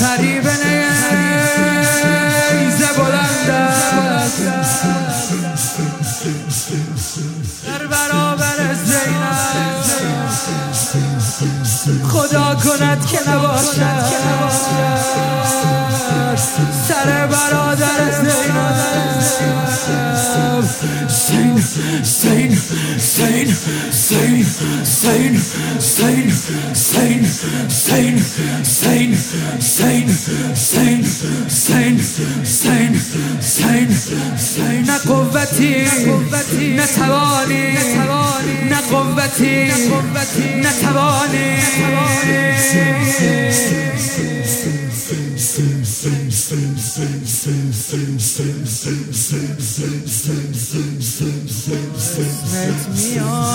سری به نیز بلند در برابر زینب خدا کند که نباشد سر برادر زینب. Sane, sane, sane, sane, sane, sane, sane, sane, sane, sane, sane, sane, sane, sane, sane نه قوتی نه توانی نه قوتی نه توانی Let me all